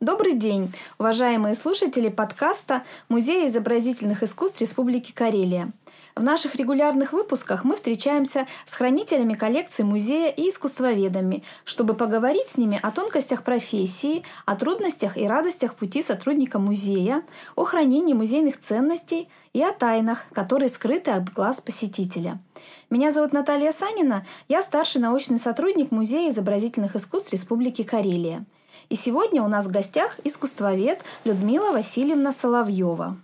Добрый день, уважаемые слушатели подкаста Музея изобразительных искусств Республики Карелия. В наших регулярных выпусках мы встречаемся с хранителями коллекции музея и искусствоведами, чтобы поговорить с ними о тонкостях профессии, о трудностях и радостях пути сотрудника музея, о хранении музейных ценностей и о тайнах, которые скрыты от глаз посетителя. Меня зовут Наталья Санина, я старший научный сотрудник Музея изобразительных искусств Республики Карелия. И сегодня у нас в гостях искусствовед Людмила Васильевна Соловьева.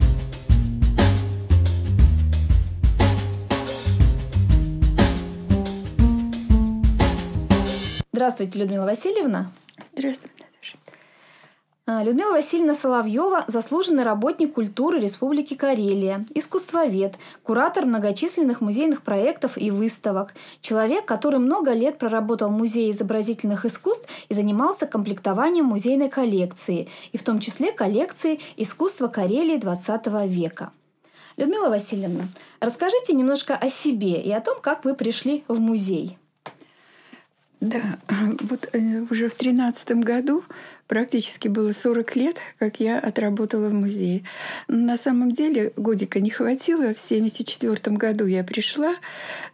Здравствуйте, Людмила Васильевна. Здравствуйте. А, Людмила Васильевна Соловьева – заслуженный работник культуры Республики Карелия, искусствовед, куратор многочисленных музейных проектов и выставок, человек, который много лет проработал в Музее изобразительных искусств и занимался комплектованием музейной коллекции, и в том числе коллекции искусства Карелии XX века. Людмила Васильевна, расскажите немножко о себе и о том, как вы пришли в музей. Да, вот э, уже в тринадцатом году практически было 40 лет, как я отработала в музее. На самом деле годика не хватило. В 1974 году я пришла,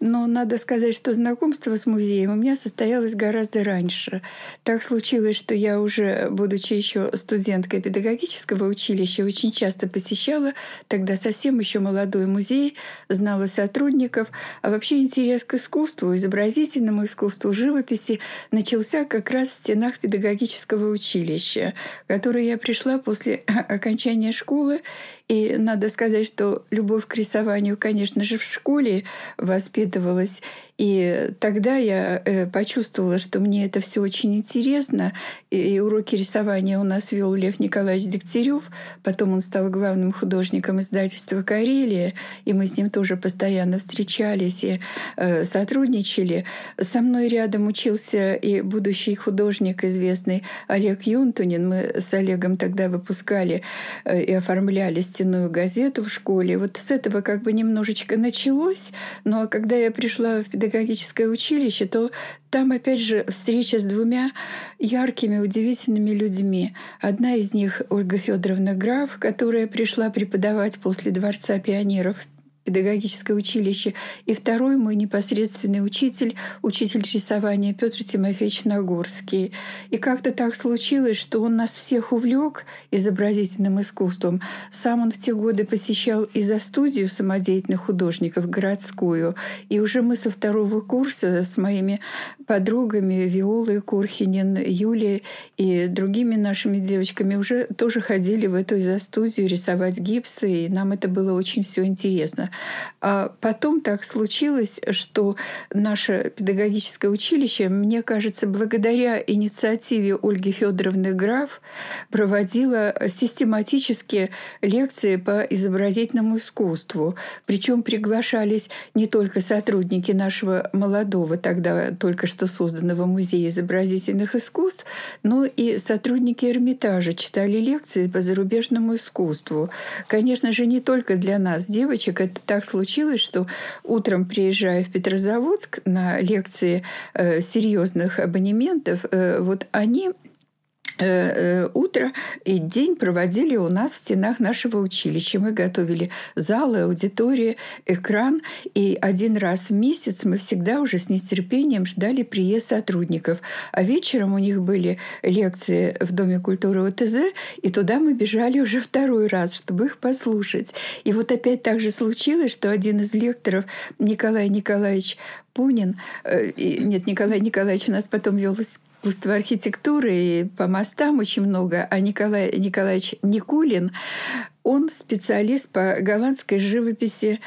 но надо сказать, что знакомство с музеем у меня состоялось гораздо раньше. Так случилось, что я уже, будучи еще студенткой педагогического училища, очень часто посещала тогда совсем еще молодой музей, знала сотрудников, а вообще интерес к искусству, изобразительному искусству, живописи начался как раз в стенах педагогического училища училище, которое я пришла после окончания школы и надо сказать, что любовь к рисованию, конечно же, в школе воспитывалась. И тогда я э, почувствовала, что мне это все очень интересно. И уроки рисования у нас вел Лев Николаевич Дегтярев. Потом он стал главным художником издательства «Карелия». И мы с ним тоже постоянно встречались и э, сотрудничали. Со мной рядом учился и будущий художник известный Олег Юнтунин. Мы с Олегом тогда выпускали э, и оформляли истинную газету в школе. Вот с этого как бы немножечко началось. Но ну, а когда я пришла в педагогическое училище, то там, опять же, встреча с двумя яркими, удивительными людьми. Одна из них — Ольга Федоровна Граф, которая пришла преподавать после Дворца пионеров педагогическое училище, и второй мой непосредственный учитель, учитель рисования Петр Тимофеевич Нагорский. И как-то так случилось, что он нас всех увлек изобразительным искусством. Сам он в те годы посещал и за студию самодеятельных художников городскую, и уже мы со второго курса с моими подругами Виолой Курхинин, Юлией и другими нашими девочками уже тоже ходили в эту изо-студию рисовать гипсы, и нам это было очень все интересно. А потом так случилось, что наше педагогическое училище, мне кажется, благодаря инициативе Ольги Федоровны Граф, проводило систематические лекции по изобразительному искусству. Причем приглашались не только сотрудники нашего молодого, тогда только что созданного музея изобразительных искусств, но и сотрудники Эрмитажа читали лекции по зарубежному искусству. Конечно же, не только для нас, девочек, это так случилось, что утром приезжая в Петрозаводск на лекции э, серьезных абонементов, э, вот они утро и день проводили у нас в стенах нашего училища. Мы готовили залы, аудитории, экран. И один раз в месяц мы всегда уже с нетерпением ждали приезд сотрудников. А вечером у них были лекции в Доме культуры ОТЗ, и туда мы бежали уже второй раз, чтобы их послушать. И вот опять так же случилось, что один из лекторов, Николай Николаевич Пунин, э, нет, Николай Николаевич у нас потом вел искусства архитектуры и по мостам очень много, а Николай Николаевич Никулин, он специалист по голландской живописи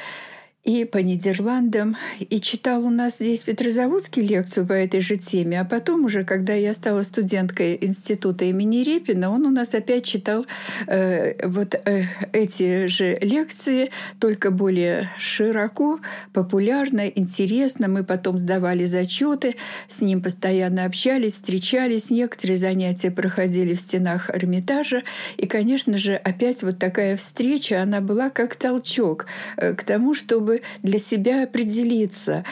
и по Нидерландам, и читал у нас здесь в лекцию по этой же теме, а потом уже, когда я стала студенткой института имени Репина, он у нас опять читал э, вот э, эти же лекции, только более широко, популярно, интересно. Мы потом сдавали зачеты, с ним постоянно общались, встречались, некоторые занятия проходили в стенах Эрмитажа, и, конечно же, опять вот такая встреча, она была как толчок э, к тому, чтобы чтобы для себя определиться,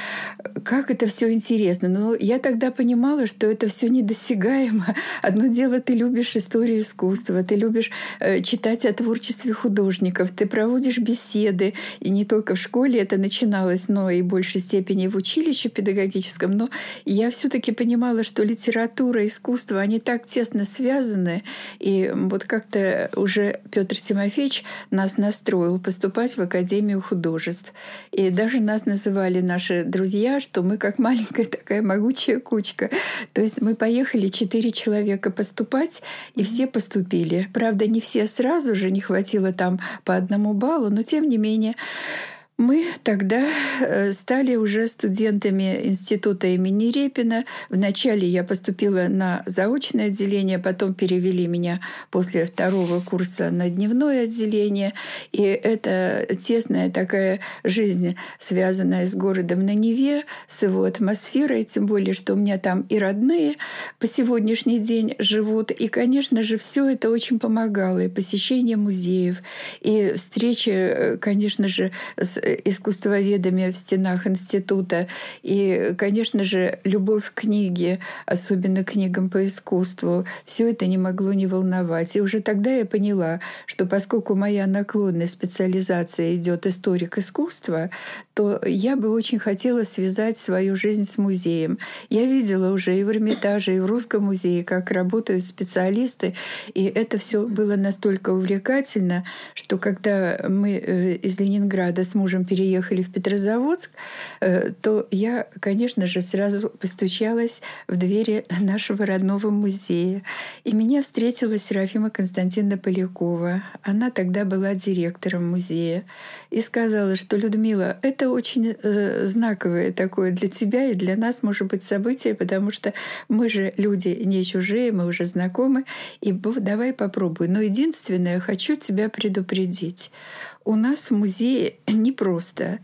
как это все интересно. Но я тогда понимала, что это все недосягаемо. Одно дело, ты любишь историю искусства, ты любишь э, читать о творчестве художников, ты проводишь беседы, и не только в школе это начиналось, но и в большей степени в училище педагогическом. Но я все-таки понимала, что литература, искусство, они так тесно связаны. И вот как-то уже Петр Тимофеевич нас настроил поступать в Академию художеств. И даже нас называли наши друзья, что мы как маленькая такая могучая кучка. То есть мы поехали четыре человека поступать, и все поступили. Правда, не все сразу же, не хватило там по одному баллу, но тем не менее мы тогда э, стали уже студентами института имени Репина. Вначале я поступила на заочное отделение, потом перевели меня после второго курса на дневное отделение. И это тесная такая жизнь, связанная с городом на Неве, с его атмосферой, тем более, что у меня там и родные по сегодняшний день живут. И, конечно же, все это очень помогало. И посещение музеев, и встречи, э, конечно же, с искусствоведами в стенах института. И, конечно же, любовь к книге, особенно книгам по искусству, все это не могло не волновать. И уже тогда я поняла, что поскольку моя наклонная специализация идет историк искусства, то я бы очень хотела связать свою жизнь с музеем. Я видела уже и в Эрмитаже, и в Русском музее, как работают специалисты, и это все было настолько увлекательно, что когда мы э, из Ленинграда с мужем переехали в Петрозаводск, э, то я, конечно же, сразу постучалась в двери нашего родного музея. И меня встретила Серафима Константиновна Полякова. Она тогда была директором музея. И сказала, что «Людмила, это очень э, знаковое такое для тебя и для нас, может быть, событие, потому что мы же люди не чужие, мы уже знакомы, и давай попробуй. Но единственное, хочу тебя предупредить. У нас в музее непросто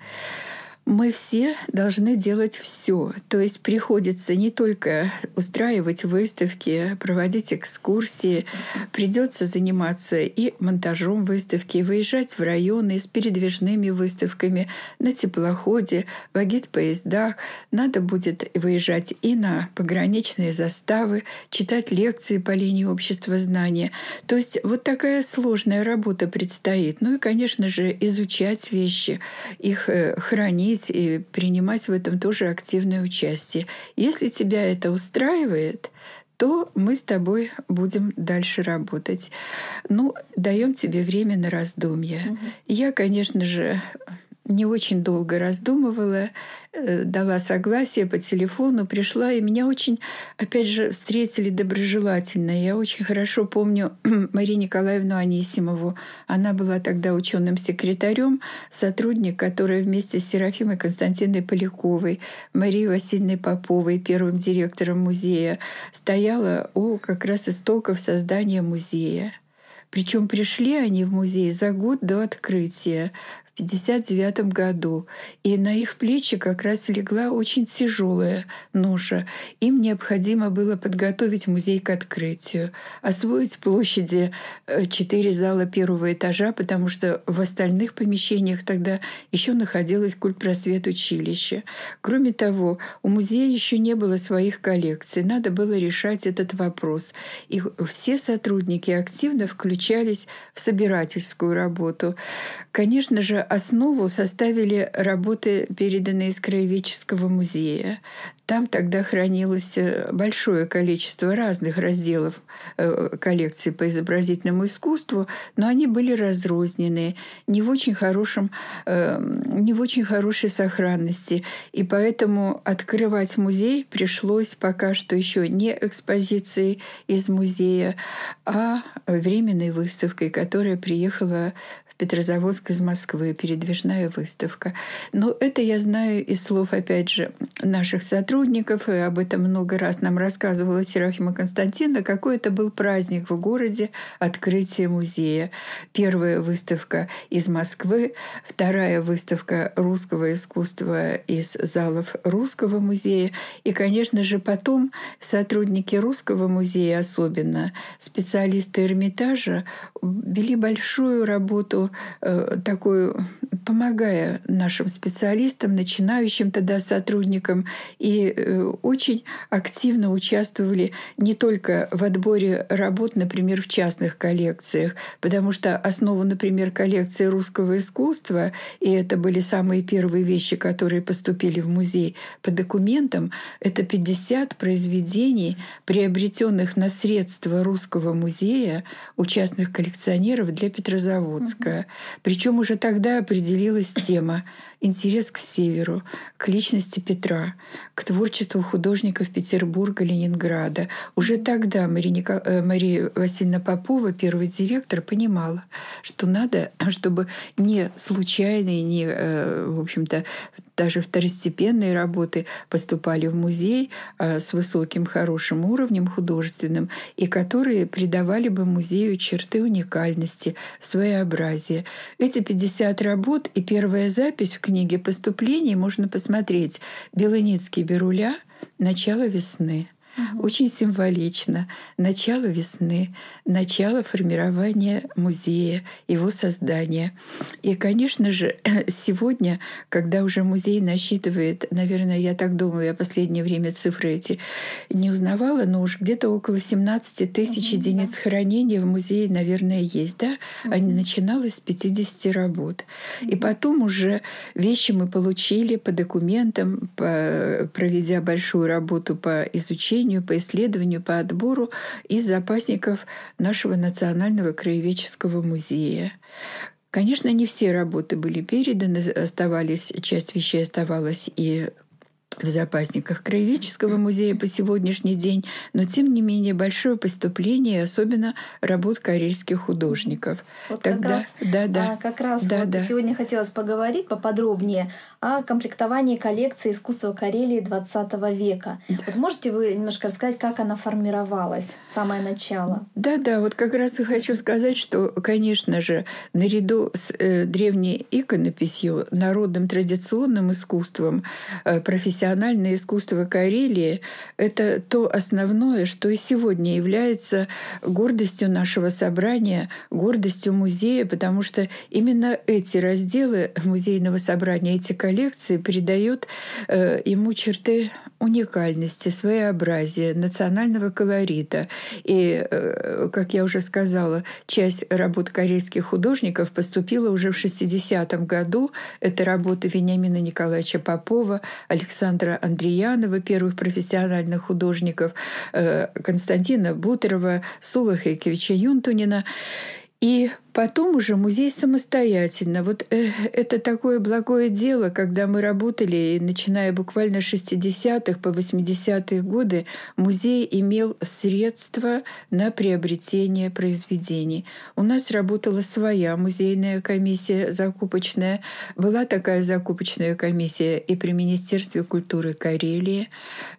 мы все должны делать все. То есть приходится не только устраивать выставки, проводить экскурсии, придется заниматься и монтажом выставки, выезжать в районы с передвижными выставками на теплоходе, в агит-поездах. Надо будет выезжать и на пограничные заставы, читать лекции по линии общества знания. То есть вот такая сложная работа предстоит. Ну и, конечно же, изучать вещи, их э, хранить, следить и принимать в этом тоже активное участие. Если тебя это устраивает, то мы с тобой будем дальше работать. Ну, даем тебе время на раздумье. Угу. Я, конечно же, не очень долго раздумывала, э, дала согласие по телефону, пришла, и меня очень, опять же, встретили доброжелательно. Я очень хорошо помню Марию Николаевну Анисимову. Она была тогда ученым секретарем, сотрудник, который вместе с Серафимой Константиной Поляковой, Марией Васильевной Поповой, первым директором музея, стояла у как раз истоков создания музея. Причем пришли они в музей за год до открытия. 1959 году, и на их плечи как раз легла очень тяжелая ноша. Им необходимо было подготовить музей к открытию, освоить площади э, четыре зала первого этажа, потому что в остальных помещениях тогда еще находилось культпросвет училище. Кроме того, у музея еще не было своих коллекций, надо было решать этот вопрос. И все сотрудники активно включались в собирательскую работу. Конечно же, основу составили работы, переданные из Краеведческого музея. Там тогда хранилось э, большое количество разных разделов э, коллекции по изобразительному искусству, но они были разрознены, не в очень, хорошем, э, не в очень хорошей сохранности. И поэтому открывать музей пришлось пока что еще не экспозицией из музея, а временной выставкой, которая приехала Петрозаводск из Москвы, передвижная выставка. Но это я знаю из слов, опять же, наших сотрудников, и об этом много раз нам рассказывала Серафима Константиновна, какой это был праздник в городе открытие музея. Первая выставка из Москвы, вторая выставка русского искусства из залов Русского музея. И, конечно же, потом сотрудники Русского музея, особенно специалисты Эрмитажа, вели большую работу Э, такую помогая нашим специалистам, начинающим тогда сотрудникам, и э, очень активно участвовали не только в отборе работ, например, в частных коллекциях, потому что основу, например, коллекции русского искусства, и это были самые первые вещи, которые поступили в музей по документам, это 50 произведений, приобретенных на средства Русского музея у частных коллекционеров для Петрозаводска. Причем уже тогда определилась тема интерес к северу, к личности Петра, к творчеству художников Петербурга, Ленинграда. Уже тогда Мария, Никол... Э, Мария Васильевна Попова, первый директор, понимала, что надо, чтобы не случайные, не, э, в общем-то, даже второстепенные работы поступали в музей а, с высоким, хорошим уровнем художественным, и которые придавали бы музею черты уникальности, своеобразия. Эти 50 работ и первая запись в книге поступлений можно посмотреть «Белыницкий Беруля. Начало весны». Угу. Очень символично. Начало весны, начало формирования музея, его создания. И, конечно же, сегодня, когда уже музей насчитывает, наверное, я так думаю, я последнее время цифры эти не узнавала, но уж где-то около 17 тысяч угу, единиц да. хранения в музее, наверное, есть, да? Угу. Они начиналось с 50 работ. Угу. И потом уже вещи мы получили по документам, по, проведя большую работу по изучению изучению, по исследованию, по отбору из запасников нашего Национального краеведческого музея. Конечно, не все работы были переданы, оставались, часть вещей оставалась и в запасниках Краеведческого музея по сегодняшний день, но тем не менее большое поступление, особенно работ карельских художников. Вот Тогда, как раз, да, да, а, как раз да, вот да. сегодня хотелось поговорить поподробнее о комплектовании коллекции искусства Карелии XX века. Да. Вот можете вы немножко рассказать, как она формировалась, самое начало? Да, да, вот как раз и хочу сказать, что, конечно же, наряду с э, древней иконописью, народным традиционным искусством, э, профессиональным профессиональное искусство Карелии — это то основное, что и сегодня является гордостью нашего собрания, гордостью музея, потому что именно эти разделы музейного собрания, эти коллекции придают э, ему черты уникальности, своеобразия, национального колорита. И, э, как я уже сказала, часть работ корейских художников поступила уже в 60-м году. Это работы Вениамина Николаевича Попова, Александра Андреянова, первых профессиональных художников, э, Константина Бутерова, Сула Хайкевича Юнтунина. И Потом уже музей самостоятельно. Вот э, это такое благое дело, когда мы работали, и начиная буквально с 60-х по 80-е годы, музей имел средства на приобретение произведений. У нас работала своя музейная комиссия закупочная. Была такая закупочная комиссия и при Министерстве культуры Карелии,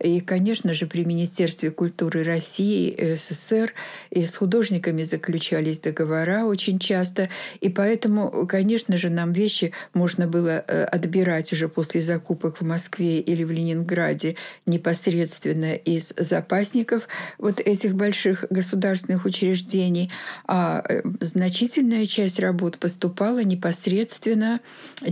и, конечно же, при Министерстве культуры России, СССР. И с художниками заключались договора очень часто. И поэтому, конечно же, нам вещи можно было э, отбирать уже после закупок в Москве или в Ленинграде непосредственно из запасников вот этих больших государственных учреждений. А э, значительная часть работ поступала непосредственно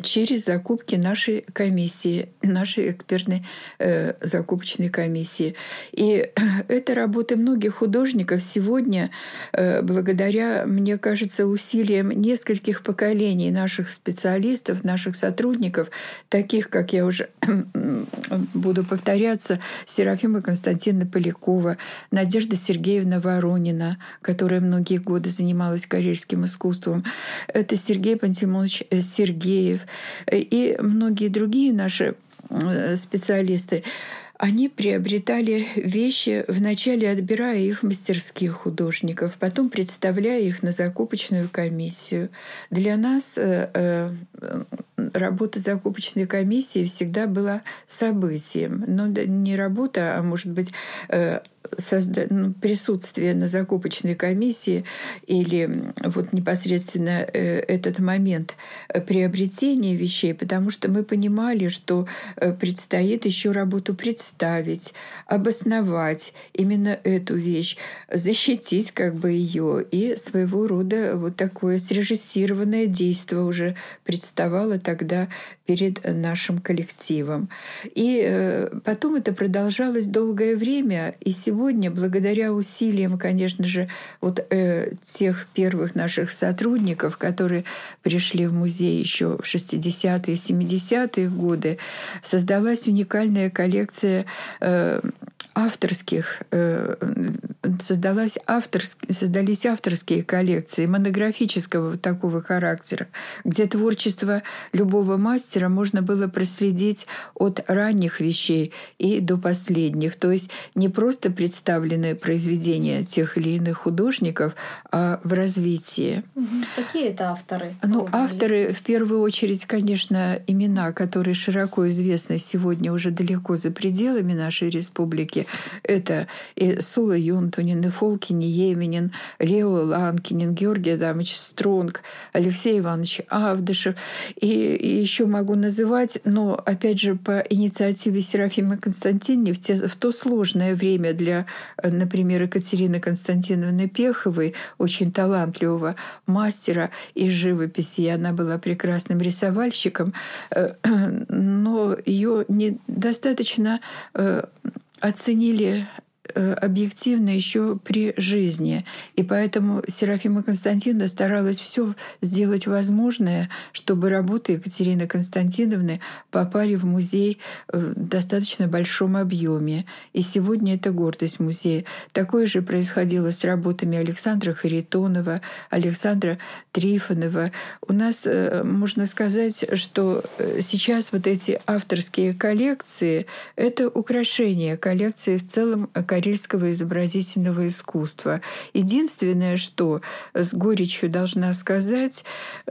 через закупки нашей комиссии, нашей экспертной э, закупочной комиссии. И это работы многих художников сегодня, э, благодаря, мне кажется, усилиям усилием нескольких поколений наших специалистов, наших сотрудников, таких, как я уже буду повторяться, Серафима Константиновна Полякова, Надежда Сергеевна Воронина, которая многие годы занималась карельским искусством, это Сергей Пантимонович Сергеев и многие другие наши э, специалисты они приобретали вещи, вначале отбирая их в мастерских художников, потом представляя их на закупочную комиссию. Для нас э, э, работа закупочной комиссии всегда была событием. Но не работа, а может быть э, созда... ну, присутствие на закупочной комиссии или вот непосредственно э, этот момент приобретения вещей, потому что мы понимали, что э, предстоит еще работу представить, обосновать именно эту вещь, защитить как бы ее и своего рода вот такое срежиссированное действие уже представало тогда перед нашим коллективом. И э, потом это продолжалось долгое время, и сегодня, благодаря усилиям, конечно же, вот э, тех первых наших сотрудников, которые пришли в музей еще в 60-е, 70-е годы, создалась уникальная коллекция э, авторских, э, создалась авторск, создались авторские коллекции монографического такого характера, где творчество любого мастера можно было проследить от ранних вещей и до последних. То есть не просто представлены произведения тех или иных художников, а в развитии. Какие это авторы? Ну, авторы, в первую очередь, конечно, имена, которые широко известны сегодня уже далеко за пределами нашей республики, это и Сула Юнтунин, и Фолкин, и Еменин, Лео Ланкинин, Георгий Адамович Стронг, Алексей Иванович Авдышев. И, и еще могу называть, но опять же по инициативе Серафима Константиновны в, те, в то сложное время для, например, Екатерины Константиновны Пеховой, очень талантливого мастера из живописи, и она была прекрасным рисовальщиком, э, но ее недостаточно э, оценили Э, объективно еще при жизни. И поэтому Серафима Константиновна старалась все сделать возможное, чтобы работы Екатерины Константиновны попали в музей в достаточно большом объеме. И сегодня это гордость музея. Такое же происходило с работами Александра Харитонова, Александра Трифонова. У нас э, можно сказать, что э, сейчас вот эти авторские коллекции — это украшение коллекции в целом карельского изобразительного искусства. Единственное, что с горечью должна сказать,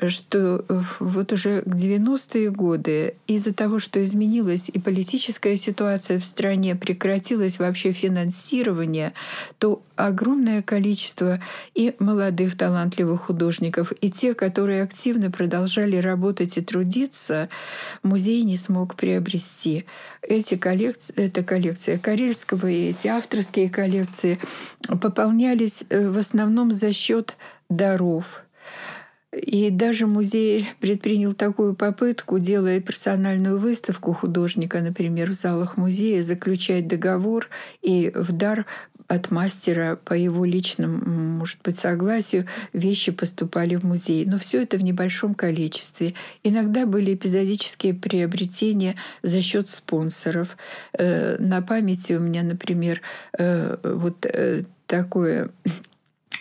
что э, вот уже к 90-е годы из-за того, что изменилась и политическая ситуация в стране, прекратилось вообще финансирование, то огромное количество и молодых талантливых художников, и тех, которые активно продолжали работать и трудиться, музей не смог приобрести. Эти коллекции, эта коллекция Карельского и эти авторские коллекции пополнялись э, в основном за счет даров. И даже музей предпринял такую попытку, делая персональную выставку художника, например, в залах музея, заключать договор и в дар от мастера по его личному, может быть, согласию вещи поступали в музей. Но все это в небольшом количестве. Иногда были эпизодические приобретения за счет спонсоров. Э, на памяти у меня, например, э, вот э, такое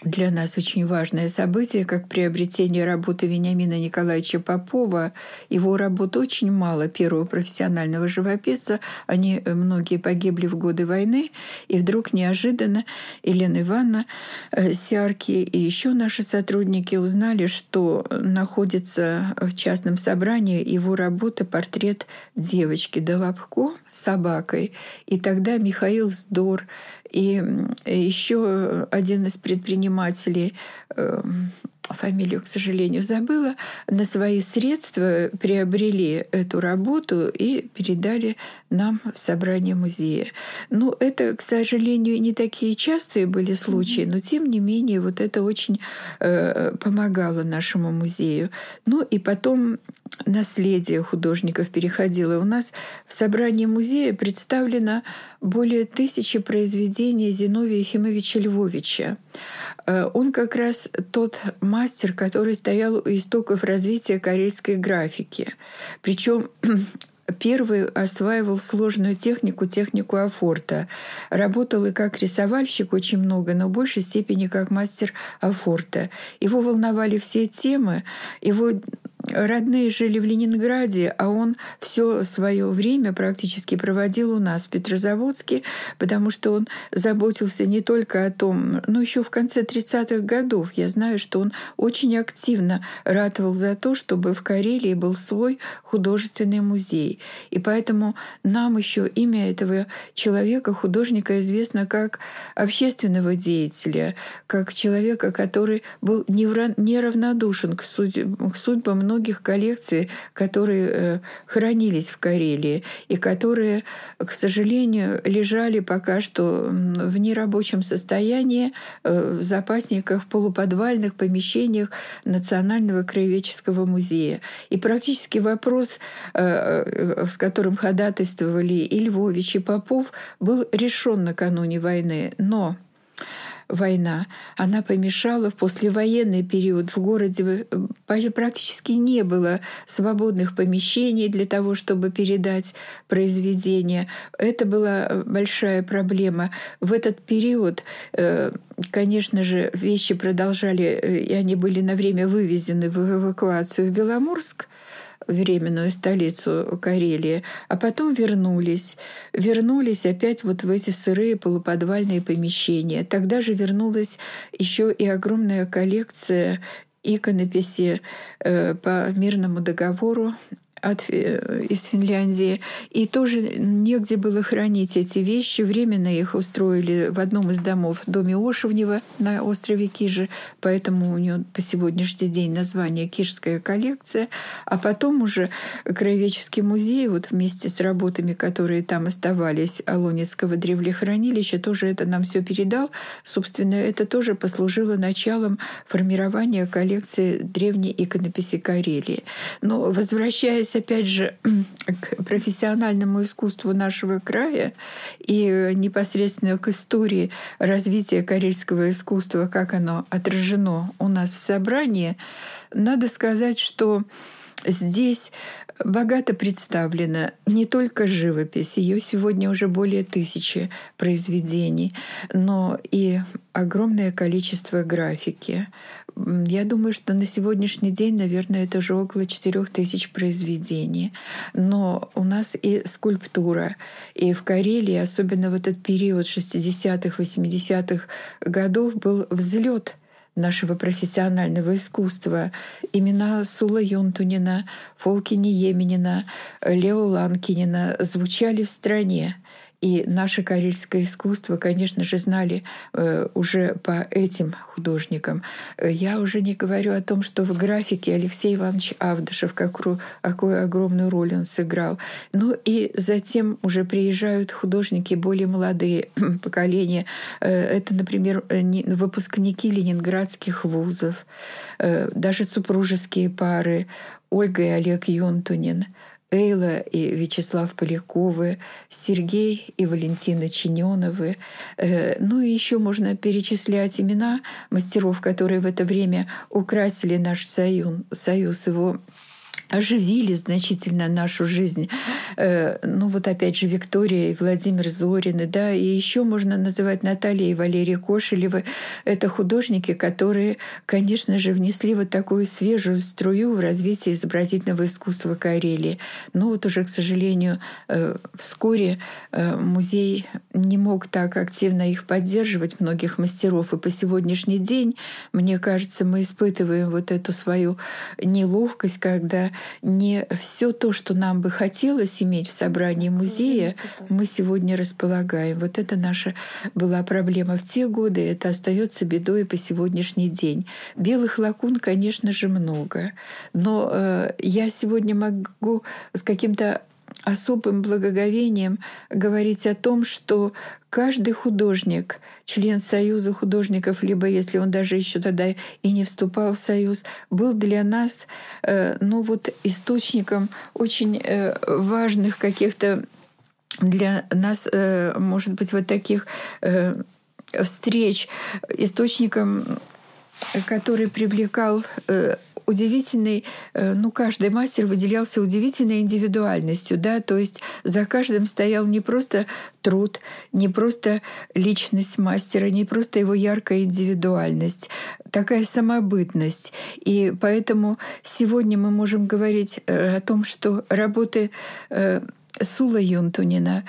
для нас очень важное событие, как приобретение работы Вениамина Николаевича Попова. Его работ очень мало, первого профессионального живописца. Они э, многие погибли в годы войны. И вдруг неожиданно Елена Ивановна э, Сиарки и еще наши сотрудники узнали, что находится в частном собрании его работа «Портрет девочки Долобко» с собакой. И тогда Михаил Здор и еще один из предпринимателей эм, фамилию, к сожалению, забыла, на свои средства приобрели эту работу и передали нам в собрание музея. Ну, это, к сожалению, не такие частые были случаи, но тем не менее вот это очень э, помогало нашему музею. Ну и потом наследие художников переходило. У нас в собрании музея представлено более тысячи произведений Зиновия Ефимовича Львовича. Э, он как раз тот мастер, который стоял у истоков развития корейской графики. Причем первый осваивал сложную технику, технику афорта. Работал и как рисовальщик очень много, но в большей степени как мастер афорта. Его волновали все темы, его родные жили в Ленинграде, а он все свое время практически проводил у нас в Петрозаводске, потому что он заботился не только о том, но еще в конце 30-х годов я знаю, что он очень активно ратовал за то, чтобы в Карелии был свой художественный музей. И поэтому нам еще имя этого человека, художника, известно как общественного деятеля, как человека, который был неравнодушен к судьбам многих коллекций, которые э, хранились в Карелии и которые, к сожалению, лежали пока что в нерабочем состоянии э, в запасниках, полуподвальных помещениях Национального краеведческого музея. И практически вопрос, э, с которым ходатайствовали и Львович, и Попов, был решен накануне войны. Но война, она помешала в послевоенный период в городе э, практически не было свободных помещений для того, чтобы передать произведения. Это была э, большая проблема. В этот период, э, конечно же, вещи продолжали, и они были на время вывезены в эвакуацию в Беломорск временную столицу Карелии, а потом вернулись. Вернулись опять вот в эти сырые полуподвальные помещения. Тогда же вернулась еще и огромная коллекция иконописи э, по мирному договору от, э, из Финляндии. И тоже негде было хранить эти вещи. Временно их устроили в одном из домов, доме Ошевнева на острове Кижи. Поэтому у него по сегодняшний день название «Кижская коллекция». А потом уже Краеведческий музей вот вместе с работами, которые там оставались Алонецкого древлехранилища, тоже это нам все передал. Собственно, это тоже послужило началом формирования коллекции древней иконописи Карелии. Но возвращаясь возвращаясь опять же к профессиональному искусству нашего края и непосредственно к истории развития карельского искусства, как оно отражено у нас в собрании, надо сказать, что здесь богато представлена не только живопись, ее сегодня уже более тысячи произведений, но и огромное количество графики. Я думаю, что на сегодняшний день, наверное, это уже около 4 тысяч произведений. Но у нас и скульптура. И в Карелии, особенно в этот период 60-х, 80-х годов, был взлет нашего профессионального искусства. Имена Сула Юнтунина, Фолкини Еменина, Лео Ланкинина звучали в стране. И наше карельское искусство, конечно же, знали э, уже по этим художникам. Э, я уже не говорю о том, что в графике Алексей Иванович Авдышев, какую, огромную роль он сыграл. Ну и затем уже приезжают художники более молодые поколения. Э, это, например, выпускники ленинградских вузов, даже супружеские пары Ольга и Олег Юнтунин — Эйла и Вячеслав Поляковы, Сергей и Валентина Чиненовы. Э, ну и еще можно перечислять имена мастеров, которые в это время украсили наш союз, союз его оживили значительно нашу жизнь. Э, ну вот опять же Виктория и Владимир Зорины, да, и еще можно называть Наталья и Валерия Кошелевы. Это художники, которые, конечно же, внесли вот такую свежую струю в развитие изобразительного искусства Карелии. Но вот уже, к сожалению, э, вскоре э, музей не мог так активно их поддерживать, многих мастеров. И по сегодняшний день, мне кажется, мы испытываем вот эту свою неловкость, когда не все то, что нам бы хотелось иметь в собрании музея, мы сегодня располагаем. Вот это наша была проблема в те годы, это остается бедой и по сегодняшний день. Белых лакун, конечно же, много, но э, я сегодня могу с каким-то особым благоговением говорить о том, что каждый художник, член Союза художников, либо если он даже еще тогда и не вступал в Союз, был для нас э, ну вот источником очень э, важных каких-то для нас, э, может быть, вот таких э, встреч, источником, который привлекал э, удивительный, э, ну, каждый мастер выделялся удивительной индивидуальностью, да, то есть за каждым стоял не просто труд, не просто личность мастера, не просто его яркая индивидуальность, такая самобытность. И поэтому сегодня мы можем говорить э, о том, что работы э, Сула Юнтунина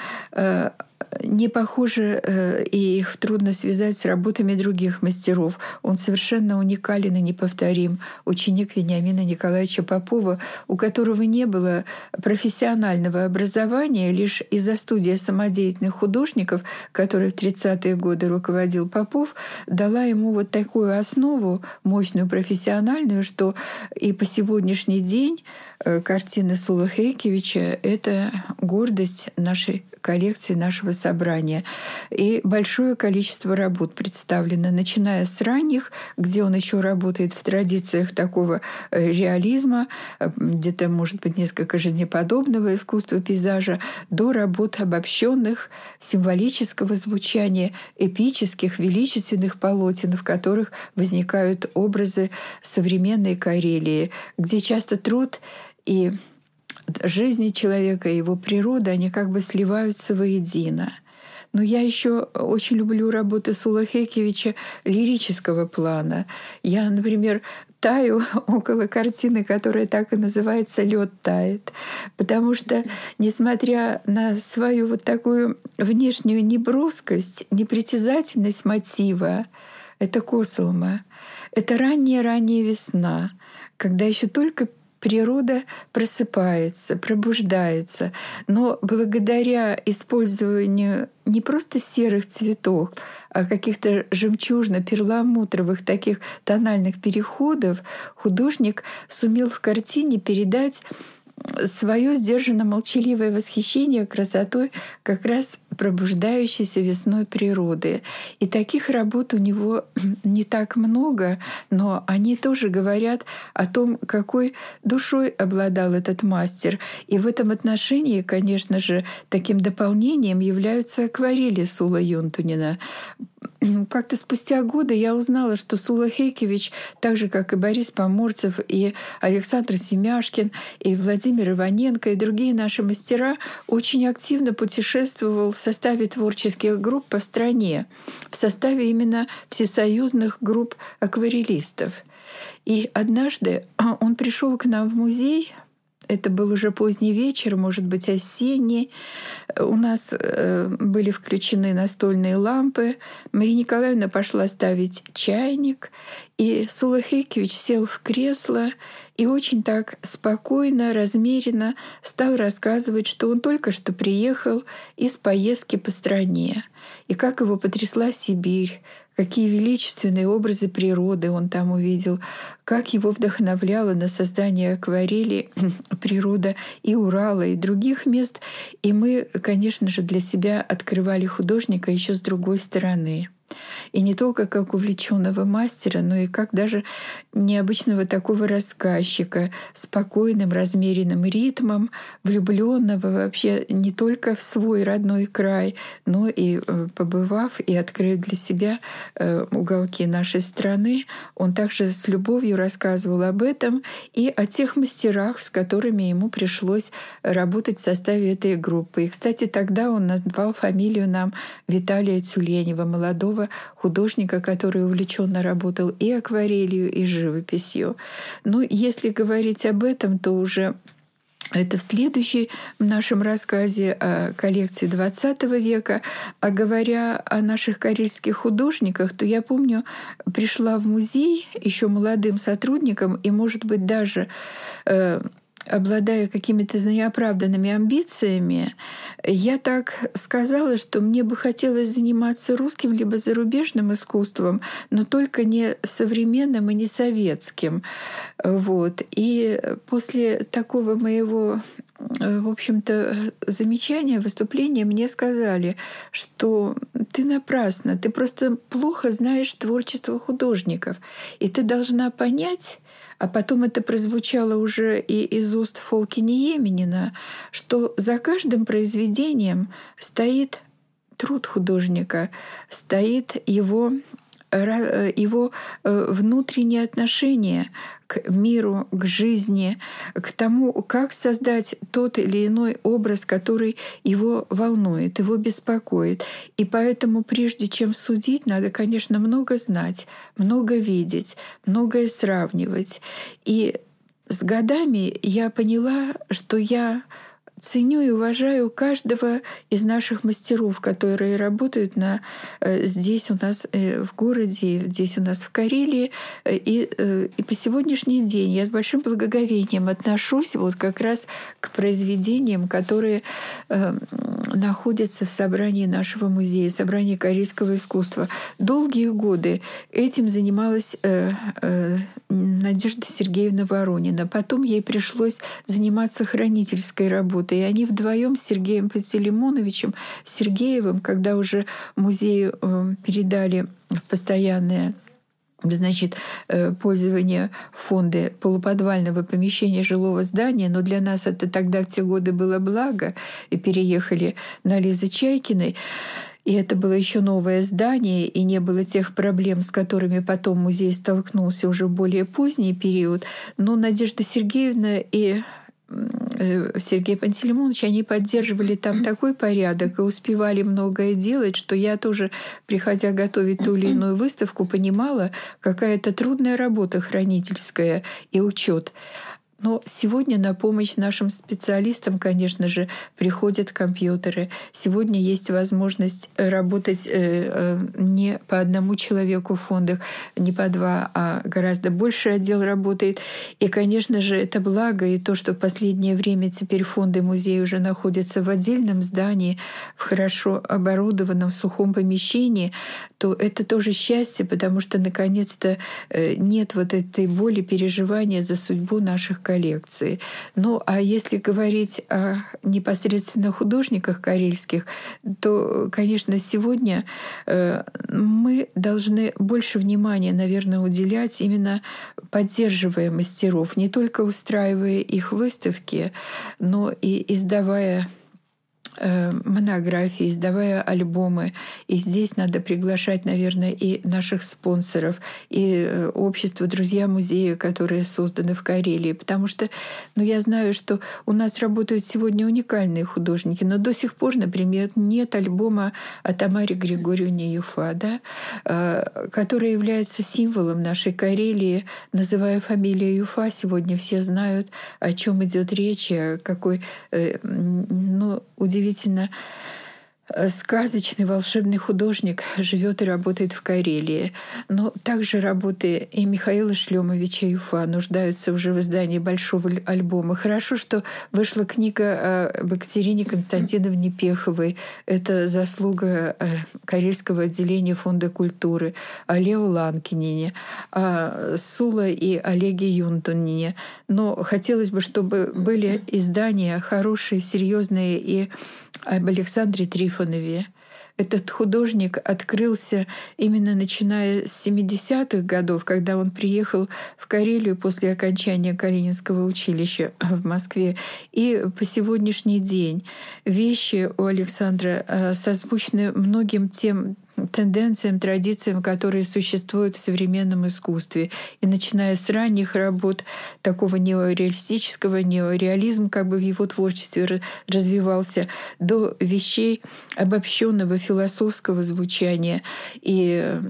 не похожи, э, и их трудно связать с работами других мастеров. Он совершенно уникален и неповторим. Ученик Вениамина Николаевича Попова, у которого не было профессионального образования, лишь из-за студии самодеятельных художников, который в 30-е годы руководил Попов, дала ему вот такую основу, мощную профессиональную, что и по сегодняшний день картины Сула Хейкевича — это гордость нашей коллекции, нашего собрания. И большое количество работ представлено, начиная с ранних, где он еще работает в традициях такого э, реализма, э, где-то, может быть, несколько жизнеподобного искусства пейзажа, до работ обобщенных, символического звучания, эпических, величественных полотен, в которых возникают образы современной Карелии, где часто труд и жизни человека, и его природа, они как бы сливаются воедино. Но я еще очень люблю работы Сула Хекевича лирического плана. Я, например, таю около картины, которая так и называется Лед тает. Потому что, несмотря на свою вот такую внешнюю неброскость, непритязательность мотива, это Косолма, это ранняя-ранняя весна, когда еще только природа просыпается, пробуждается. Но благодаря использованию не просто серых цветов, а каких-то жемчужно-перламутровых таких тональных переходов, художник сумел в картине передать свое сдержанно молчаливое восхищение красотой как раз пробуждающейся весной природы. И таких работ у него не так много, но они тоже говорят о том, какой душой обладал этот мастер. И в этом отношении, конечно же, таким дополнением являются акварели Сула Юнтунина. Как-то спустя годы я узнала, что Сула Хейкевич, так же, как и Борис Поморцев, и Александр Семяшкин, и Владимир Иваненко, и другие наши мастера, очень активно путешествовал в составе творческих групп по стране, в составе именно всесоюзных групп акварелистов. И однажды он пришел к нам в музей это был уже поздний вечер, может быть, осенний. У нас э, были включены настольные лампы. Мария Николаевна пошла ставить чайник, и Сула Хейкевич сел в кресло и очень так спокойно, размеренно стал рассказывать, что он только что приехал из поездки по стране, и как его потрясла Сибирь, какие величественные образы природы он там увидел, как его вдохновляло на создание акварели природа и Урала, и других мест. И мы, конечно же, для себя открывали художника еще с другой стороны. И не только как увлеченного мастера, но и как даже необычного такого рассказчика, спокойным, размеренным ритмом, влюбленного вообще не только в свой родной край, но и э, побывав и открыв для себя э, уголки нашей страны, он также с любовью рассказывал об этом и о тех мастерах, с которыми ему пришлось работать в составе этой группы. И, кстати, тогда он назвал фамилию нам Виталия Тюленева, молодого художника, который увлеченно работал и акварелью, и живописью. Но если говорить об этом, то уже это в следующем нашем рассказе о коллекции XX века. А говоря о наших карельских художниках, то я помню, пришла в музей еще молодым сотрудником, и, может быть, даже э, обладая какими-то неоправданными амбициями, я так сказала, что мне бы хотелось заниматься русским либо зарубежным искусством, но только не современным и не советским. Вот. И после такого моего в общем-то, замечания, выступления мне сказали, что ты напрасно, ты просто плохо знаешь творчество художников, и ты должна понять, а потом это прозвучало уже и из уст Фолкини Еменина, что за каждым произведением стоит труд художника, стоит его его внутреннее отношение к миру, к жизни, к тому, как создать тот или иной образ, который его волнует, его беспокоит. И поэтому прежде чем судить, надо, конечно, много знать, много видеть, многое сравнивать. И с годами я поняла, что я ценю и уважаю каждого из наших мастеров, которые работают на, э, здесь у нас э, в городе, здесь у нас в Карелии. И, э, и по сегодняшний день я с большим благоговением отношусь вот как раз к произведениям, которые находятся в собрании нашего музея, собрании корейского искусства. Долгие годы этим занималась Надежда Сергеевна Воронина. Потом ей пришлось заниматься хранительской работой. И они вдвоем с Сергеем Пантелеймоновичем Сергеевым, когда уже музею э, передали в постоянное значит, э, пользование фонды полуподвального помещения жилого здания, но для нас это тогда в те годы было благо, и переехали на Лизы Чайкиной. И это было еще новое здание, и не было тех проблем, с которыми потом музей столкнулся уже в более поздний период. Но Надежда Сергеевна и э, Сергей Пантелеймонович, они поддерживали там такой порядок и успевали многое делать, что я тоже, приходя готовить ту или иную выставку, понимала, какая это трудная работа хранительская и учет. Но сегодня на помощь нашим специалистам, конечно же, приходят компьютеры. Сегодня есть возможность работать э, э, не по одному человеку в фондах, не по два, а гораздо больше отдел работает. И, конечно же, это благо. И то, что в последнее время теперь фонды музея уже находятся в отдельном здании, в хорошо оборудованном сухом помещении, то это тоже счастье, потому что наконец-то э, нет вот этой боли, переживания за судьбу наших коллекций. Ну а если говорить о непосредственно художниках карельских, то, конечно, сегодня э, мы должны больше внимания, наверное, уделять именно поддерживая мастеров, не только устраивая их выставки, но и издавая монографии, издавая альбомы. И здесь надо приглашать, наверное, и наших спонсоров, и э, общество «Друзья музея», которые созданы в Карелии. Потому что ну, я знаю, что у нас работают сегодня уникальные художники, но до сих пор, например, нет альбома о Тамаре Григорьевне Юфа, да, э, который является символом нашей Карелии. Называя фамилию Юфа, сегодня все знают, о чем идет речь, какой ну, удивительный удивительно сказочный волшебный художник живет и работает в Карелии. Но также работы и Михаила Шлемовича Юфа нуждаются уже в издании большого альбома. Хорошо, что вышла книга об Екатерине Константиновне Пеховой. Это заслуга э, Карельского отделения Фонда культуры. О Лео Ланкинине, о Сула и Олеге Юнтонине. Но хотелось бы, чтобы были издания хорошие, серьезные и об Александре Трифонове. Этот художник открылся именно начиная с 70-х годов, когда он приехал в Карелию после окончания Калининского училища в Москве. И по сегодняшний день вещи у Александра э, созвучны многим тем тенденциям, традициям, которые существуют в современном искусстве. И начиная с ранних работ такого неореалистического, неореализм как бы в его творчестве развивался, до вещей обобщенного философского звучания и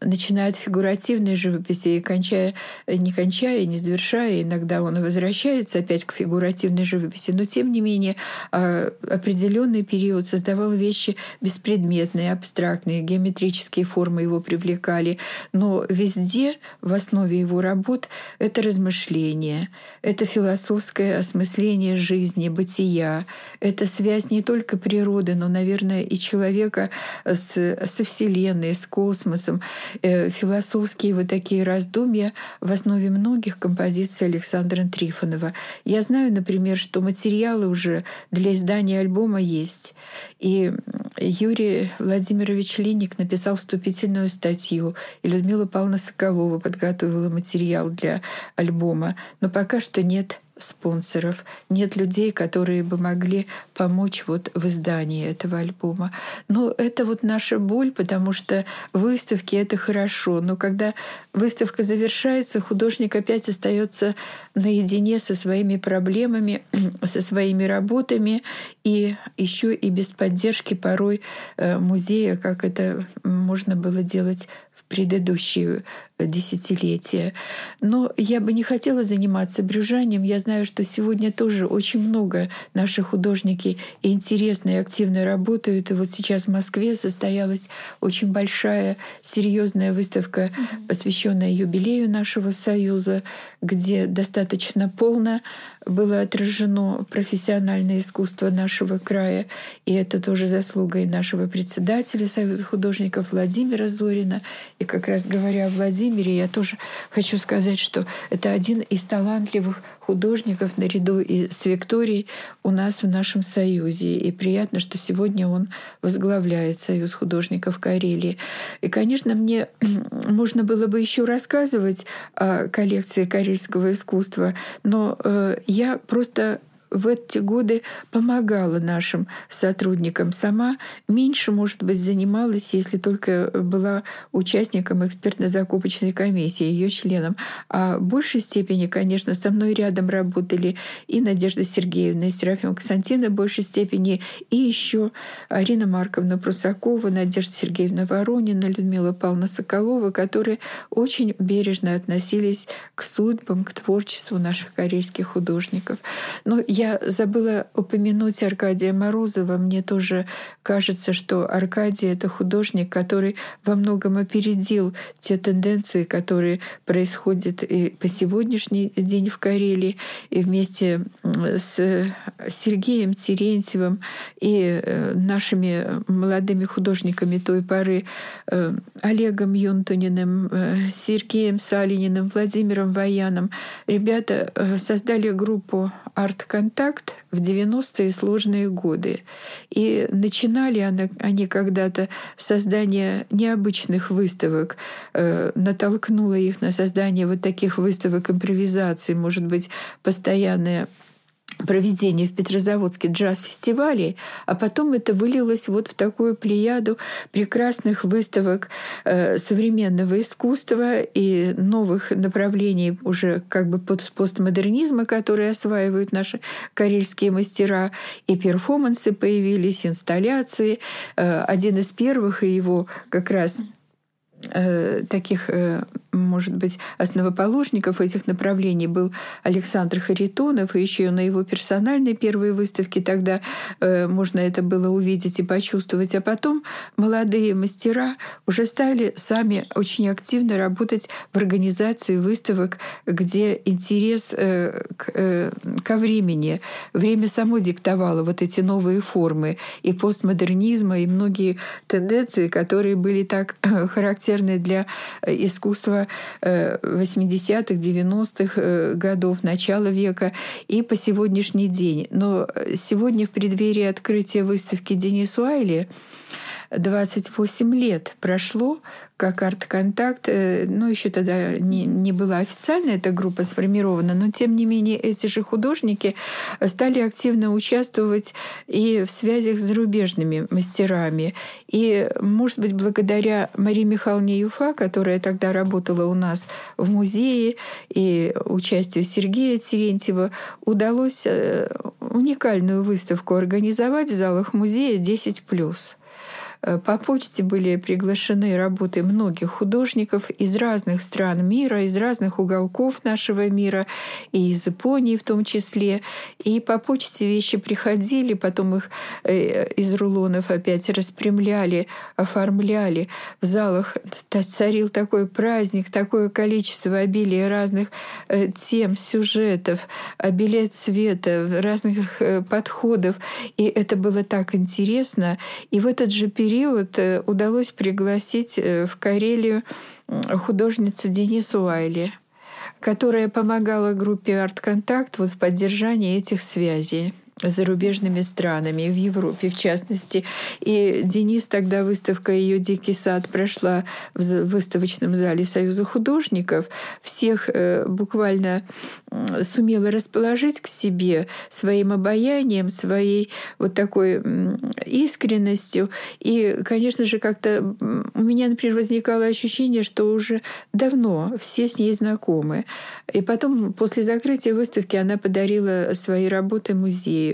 начиная от фигуративной живописи и кончая, не кончая, не завершая, иногда он возвращается опять к фигуративной живописи, но тем не менее а, определенный период создавал вещи беспредметные, абстрактные, геометрические формы его привлекали, но везде в основе его работ это размышление, это философское осмысление жизни, бытия, это связь не только природы, но, наверное, и человека с, со Вселенной, с космосом, э, философские вот такие раздумья в основе многих композиций Александра Трифонова. Я знаю, например, что материалы уже для издания альбома есть. И Юрий Владимирович Линь Линник написал вступительную статью, и Людмила Павловна Соколова подготовила материал для альбома. Но пока что нет спонсоров, нет людей, которые бы могли помочь вот в издании этого альбома. Но это вот наша боль, потому что выставки — это хорошо. Но когда выставка завершается, художник опять остается наедине со своими проблемами, со своими работами и еще и без поддержки порой э, музея, как это можно было делать предыдущие десятилетия. Но я бы не хотела заниматься брюжанием. Я знаю, что сегодня тоже очень много наших художники интересно и активно работают. И вот сейчас в Москве состоялась очень большая, серьезная выставка, посвященная юбилею нашего союза, где достаточно полно было отражено профессиональное искусство нашего края. И это тоже заслуга и нашего председателя Союза художников Владимира Зорина. И как раз говоря о Владимире, я тоже хочу сказать, что это один из талантливых художников наряду и с Викторией у нас в нашем Союзе. И приятно, что сегодня он возглавляет Союз художников Карелии. И, конечно, мне можно было бы еще рассказывать о коллекции карельского искусства, но э, я просто в эти годы помогала нашим сотрудникам сама, меньше, может быть, занималась, если только была участником экспертно-закупочной комиссии, ее членом. А в большей степени, конечно, со мной рядом работали и Надежда Сергеевна, и Серафим Константина в большей степени, и еще Арина Марковна Прусакова, Надежда Сергеевна Воронина, Людмила Павловна Соколова, которые очень бережно относились к судьбам, к творчеству наших корейских художников. Но я забыла упомянуть Аркадия Морозова. Мне тоже кажется, что Аркадий — это художник, который во многом опередил те тенденции, которые происходят и по сегодняшний день в Карелии. И вместе с Сергеем Терентьевым и э, нашими молодыми художниками той поры э, Олегом Юнтуниным, э, Сергеем Салининым, Владимиром Ваяном, ребята создали группу «Арт-контакт» в 90-е сложные годы. И начинали они когда-то создание необычных выставок, э, натолкнуло их на создание вот таких выставок импровизации, может быть, постоянное проведение в Петрозаводске джаз-фестивалей, а потом это вылилось вот в такую плеяду прекрасных выставок э, современного искусства и новых направлений уже как бы под постмодернизма, которые осваивают наши карельские мастера, и перформансы появились, инсталляции. Э, один из первых, и его как раз Э, таких, э, может быть, основоположников этих направлений был Александр Харитонов, и еще на его персональной первой выставке тогда э, можно это было увидеть и почувствовать. А потом молодые мастера уже стали сами очень активно работать в организации выставок, где интерес ко времени, время само диктовало вот эти новые формы и постмодернизма, и многие тенденции, которые были так характерны характерны для э, искусства 80-х, э, 90-х э, годов, начала века и по сегодняшний день. Но сегодня в преддверии открытия выставки Денис Уайли 28 лет прошло, как арт-контакт, э, ну, еще тогда не, не была официально эта группа сформирована, но тем не менее эти же художники стали активно участвовать и в связях с зарубежными мастерами. И, может быть, благодаря Марии Михайловне Юфа, которая тогда работала у нас в музее, и участию Сергея Терентьева, удалось э, уникальную выставку организовать в залах музея «10+.» Э, по почте были приглашены работы многих художников из разных стран мира, из разных уголков нашего мира, и из Японии в том числе. И по почте вещи приходили, потом их э, из рулонов опять распрямляли, оформляли. В залах царил такой праздник, такое количество обилия разных э, тем, сюжетов, обилия цвета, разных подходов. И это было так интересно. И в этот же период период э, удалось пригласить э, в Карелию художницу Денису Уайли, которая помогала группе «Арт-контакт» вот в поддержании этих связей зарубежными странами, в Европе в частности. И Денис тогда выставка ее «Дикий сад» прошла в выставочном зале Союза художников. Всех э, буквально сумела расположить к себе своим обаянием, своей вот такой искренностью. И, конечно же, как-то у меня, например, возникало ощущение, что уже давно все с ней знакомы. И потом, после закрытия выставки, она подарила свои работы музею.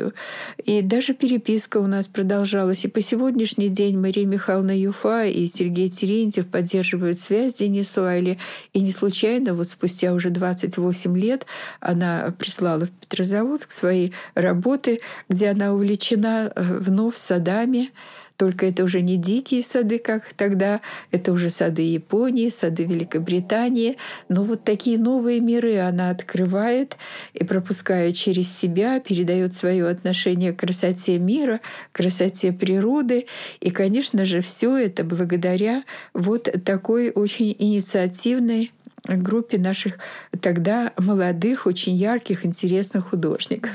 И даже переписка у нас продолжалась. И по сегодняшний день Мария Михайловна Юфа и Сергей Терентьев поддерживают связь с Денису Айли. И не случайно, вот спустя уже 28 лет, она прислала в Петрозаводск свои работы, где она увлечена э, вновь садами, только это уже не дикие сады, как тогда, это уже сады Японии, сады Великобритании. Но вот такие новые миры она открывает и, пропуская через себя, передает свое отношение к красоте мира, красоте природы. И, конечно же, все это благодаря вот такой очень инициативной группе наших тогда молодых, очень ярких, интересных художников.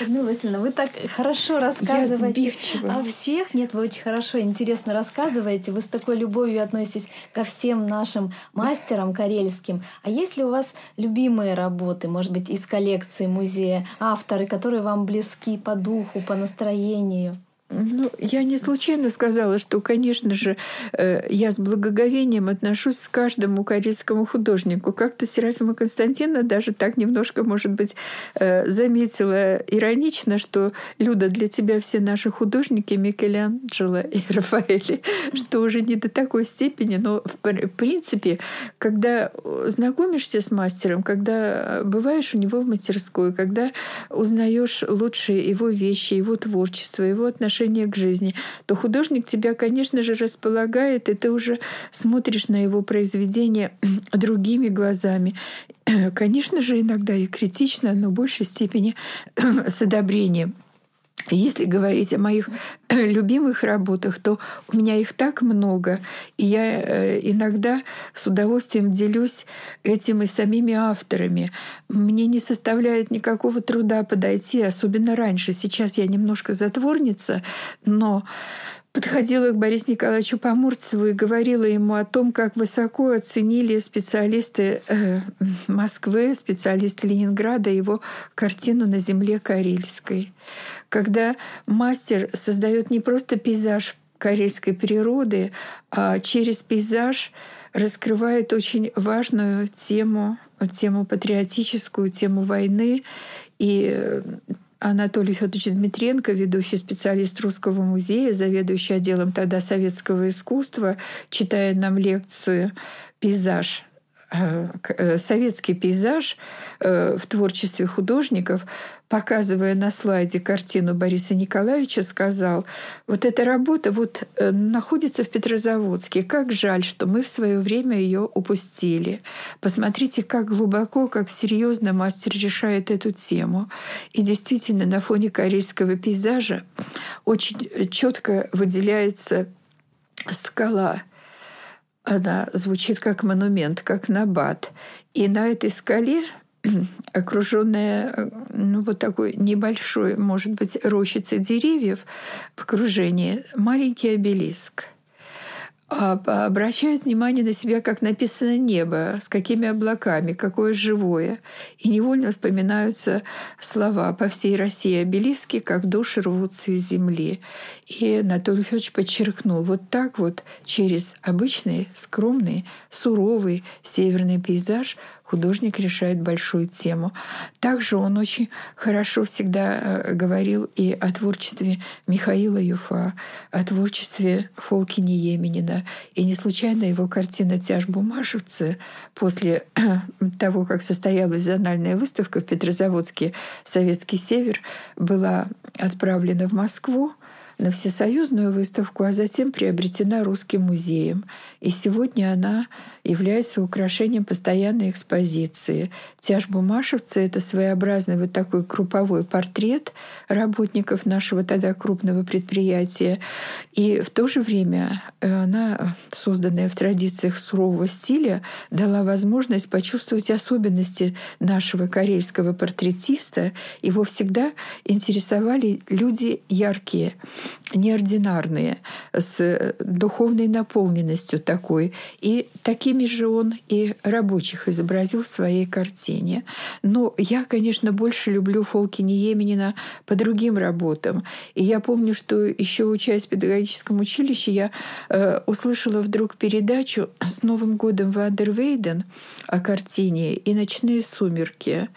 Людмила Васильевна, вы так хорошо рассказываете о всех. Нет, вы очень хорошо, интересно рассказываете. Вы с такой любовью относитесь ко всем нашим мастерам карельским. А есть ли у вас любимые работы, может быть, из коллекции музея, авторы, которые вам близки по духу, по настроению? Ну, я не случайно сказала, что, конечно же, э, я с благоговением отношусь к каждому корейскому художнику. Как-то Серафима Константиновна даже так немножко, может быть, э, заметила иронично, что Люда, для тебя все наши художники Микеланджело и Рафаэли, что уже не до такой степени, но в принципе, когда знакомишься с мастером, когда бываешь у него в мастерской, когда узнаешь лучшие его вещи, его творчество, его отношения отношение к жизни, то художник тебя, конечно же, располагает, и ты уже смотришь на его произведение другими глазами. Конечно же, иногда и критично, но в большей степени с одобрением. Если говорить о моих любимых работах, то у меня их так много, и я э, иногда с удовольствием делюсь этим и самими авторами. Мне не составляет никакого труда подойти, особенно раньше. Сейчас я немножко затворница, но подходила к Борису Николаевичу Поморцеву и говорила ему о том, как высоко оценили специалисты э, Москвы, специалисты Ленинграда его картину «На земле Карельской». Когда мастер создает не просто пейзаж карельской природы, а через пейзаж раскрывает очень важную тему, тему патриотическую, тему войны. И Анатолий Федорович Дмитренко, ведущий специалист Русского музея, заведующий отделом тогда советского искусства, читая нам лекцию «Пейзаж Э, э, советский пейзаж э, в творчестве художников, показывая на слайде картину Бориса Николаевича, сказал, вот эта работа вот находится в Петрозаводске. Как жаль, что мы в свое время ее упустили. Посмотрите, как глубоко, как серьезно мастер решает эту тему. И действительно, на фоне корейского пейзажа очень четко выделяется скала она звучит как монумент, как набат. И на этой скале окруженная ну, вот такой небольшой, может быть, рощицей деревьев в окружении, маленький обелиск обращают внимание на себя, как написано небо, с какими облаками, какое живое. И невольно вспоминаются слова «по всей России обелиски, как души рвутся из земли». И Анатолий Федорович подчеркнул, вот так вот через обычный, скромный, суровый северный пейзаж художник решает большую тему. Также он очень хорошо всегда э, говорил и о творчестве Михаила Юфа, о творчестве Фолкини Еменина. И не случайно его картина «Тяж бумажевцы» после того, как состоялась зональная выставка в Петрозаводске «Советский север», была отправлена в Москву на всесоюзную выставку, а затем приобретена Русским музеем. И сегодня она является украшением постоянной экспозиции. «Тяж бумашевцы» — это своеобразный вот такой групповой портрет работников нашего тогда крупного предприятия. И в то же время э, она, созданная в традициях сурового стиля, дала возможность почувствовать особенности нашего карельского портретиста. Его всегда интересовали люди яркие — неординарные, с духовной наполненностью такой. И такими же он и рабочих изобразил в своей картине. Но я, конечно, больше люблю Фолки Ниеменина по другим работам. И я помню, что еще учась в педагогическом училище, я э, услышала вдруг передачу с Новым годом Вандервейден о картине и «Ночные сумерки».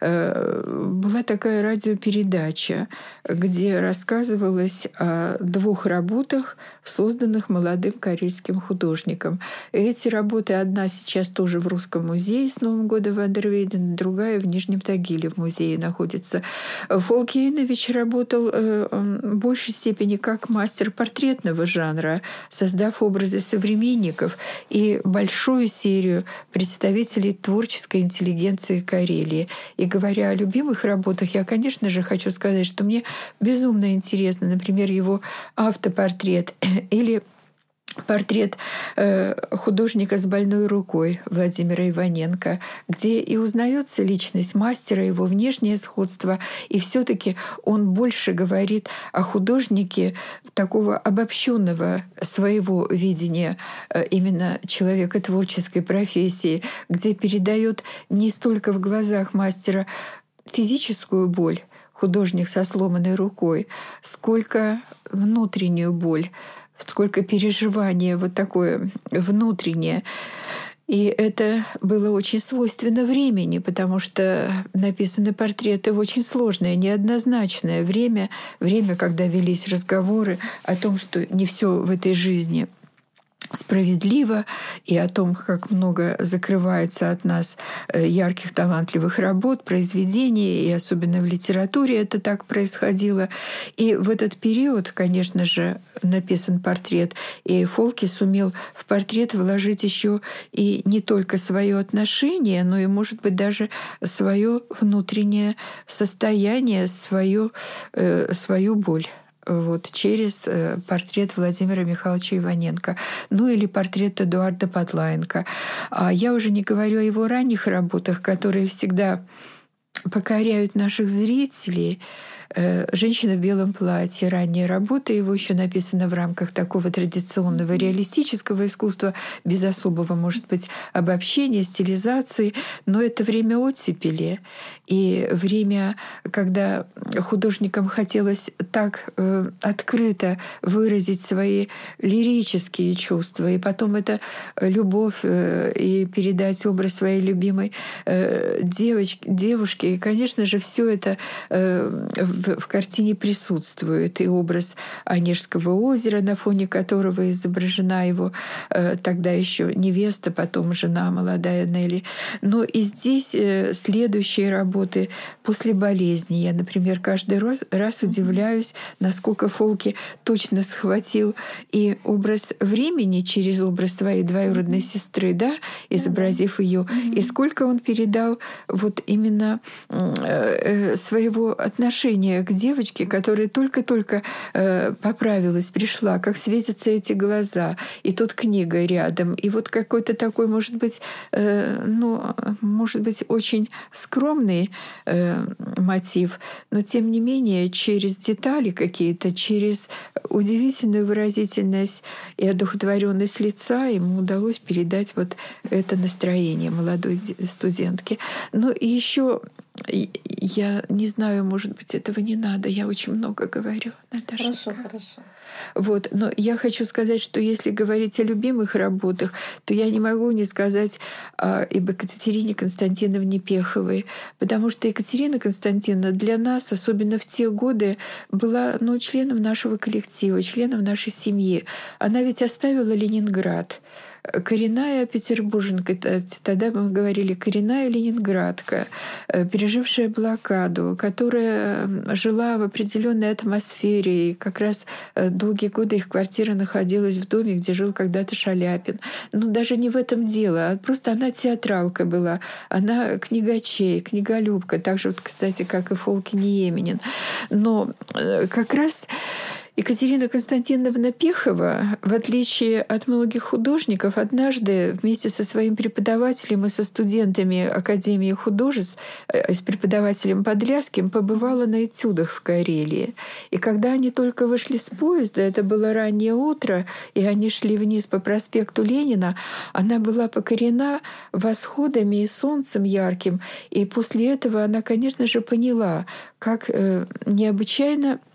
Э, была такая радиопередача, где рассказывалось о двух работах, созданных молодым карельским художником. Эти работы, одна сейчас тоже в Русском музее с Новым годом Вандервейден, другая в Нижнем Тагиле в музее находится. Фолкейнович работал э, в большей степени как мастер портретного жанра, создав образы современников и большую серию представителей творческой интеллигенции Карелии. И говоря о любимых работах, я, конечно же, хочу сказать, что мне безумно интересно, например, его автопортрет или портрет э, художника с больной рукой Владимира Иваненко, где и узнается личность мастера, его внешнее сходство, и все-таки он больше говорит о художнике такого обобщенного своего видения э, именно человека творческой профессии, где передает не столько в глазах мастера физическую боль, художник со сломанной рукой, сколько внутреннюю боль, сколько переживания вот такое внутреннее. И это было очень свойственно времени, потому что написаны портреты в очень сложное, неоднозначное время, время, когда велись разговоры о том, что не все в этой жизни – справедливо и о том, как много закрывается от нас э, ярких, талантливых работ, произведений, и особенно в литературе это так происходило. И в этот период, конечно же, написан портрет, и Фолки сумел в портрет вложить еще и не только свое отношение, но и, может быть, даже свое внутреннее состояние, свою, э, свою боль вот, через э, портрет Владимира Михайловича Иваненко, ну или портрет Эдуарда Потлаенко. А я уже не говорю о его ранних работах, которые всегда покоряют наших зрителей, «Женщина в белом платье», ранняя работа его еще написана в рамках такого традиционного реалистического искусства, без особого, может быть, обобщения, стилизации, но это время оттепели и время, когда художникам хотелось так э, открыто выразить свои лирические чувства, и потом это любовь э, и передать образ своей любимой э, девочки, девушки. И, конечно же, все это э, в, в картине присутствует и образ Онежского озера, на фоне которого изображена его э, тогда еще невеста, потом жена молодая Нелли. Но и здесь э, следующие работы после болезни. Я, например, каждый раз, раз удивляюсь, насколько Фолки точно схватил и образ времени через образ своей двоюродной сестры, да, изобразив ее, и сколько он передал вот именно э, э своего отношения отношение к девочке, которая только-только э, поправилась, пришла, как светятся эти глаза, и тут книга рядом, и вот какой-то такой, может быть, э, ну, может быть, очень скромный э, мотив, но тем не менее через детали какие-то, через удивительную выразительность и одухотворенность лица ему удалось передать вот это настроение молодой студентки. Но и еще я не знаю, может быть, этого не надо. Я очень много говорю, Наташа. Хорошо, хорошо. Вот. Но я хочу сказать, что если говорить о любимых работах, то я не могу не сказать а, об Екатерине Константиновне Пеховой, потому что Екатерина Константиновна для нас, особенно в те годы, была ну, членом нашего коллектива, членом нашей семьи. Она ведь оставила Ленинград коренная петербурженка, тогда мы говорили коренная ленинградка, э, пережившая блокаду, которая жила в определенной атмосфере, и как раз э, долгие годы их квартира находилась в доме, где жил когда-то Шаляпин. Но ну, даже не в этом дело, а просто она театралка была, она книгачей, книголюбка, так же, вот, кстати, как и Фолкин Еменин. Но э, как раз Екатерина Константиновна Пехова, в отличие от многих художников, однажды вместе со своим преподавателем и со студентами Академии художеств, э, с преподавателем Подляским, побывала на этюдах в Карелии. И когда они только вышли с поезда, это было раннее утро, и они шли вниз по проспекту Ленина, она была покорена восходами и солнцем ярким. И после этого она, конечно же, поняла, как э, необычайно Э,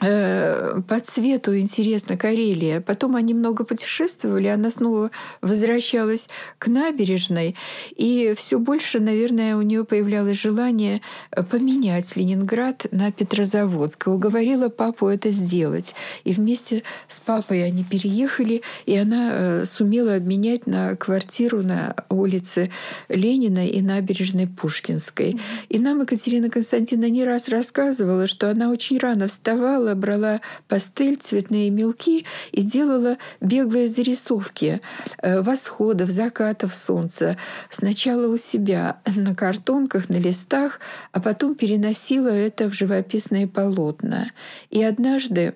по цвету интересно Карелия. Потом они много путешествовали, она снова возвращалась к набережной, и все больше, наверное, у нее появлялось желание э, поменять Ленинград на Петрозаводск. И уговорила папу это сделать. И вместе с папой они переехали, и она э, сумела обменять на квартиру на улице Ленина и набережной Пушкинской. И нам Екатерина Константиновна не раз рассказывала, что она очень рано вставала, делала, брала пастель, цветные мелки и делала беглые зарисовки э, восходов, закатов солнца. Сначала у себя на картонках, на листах, а потом переносила это в живописные полотна. И однажды,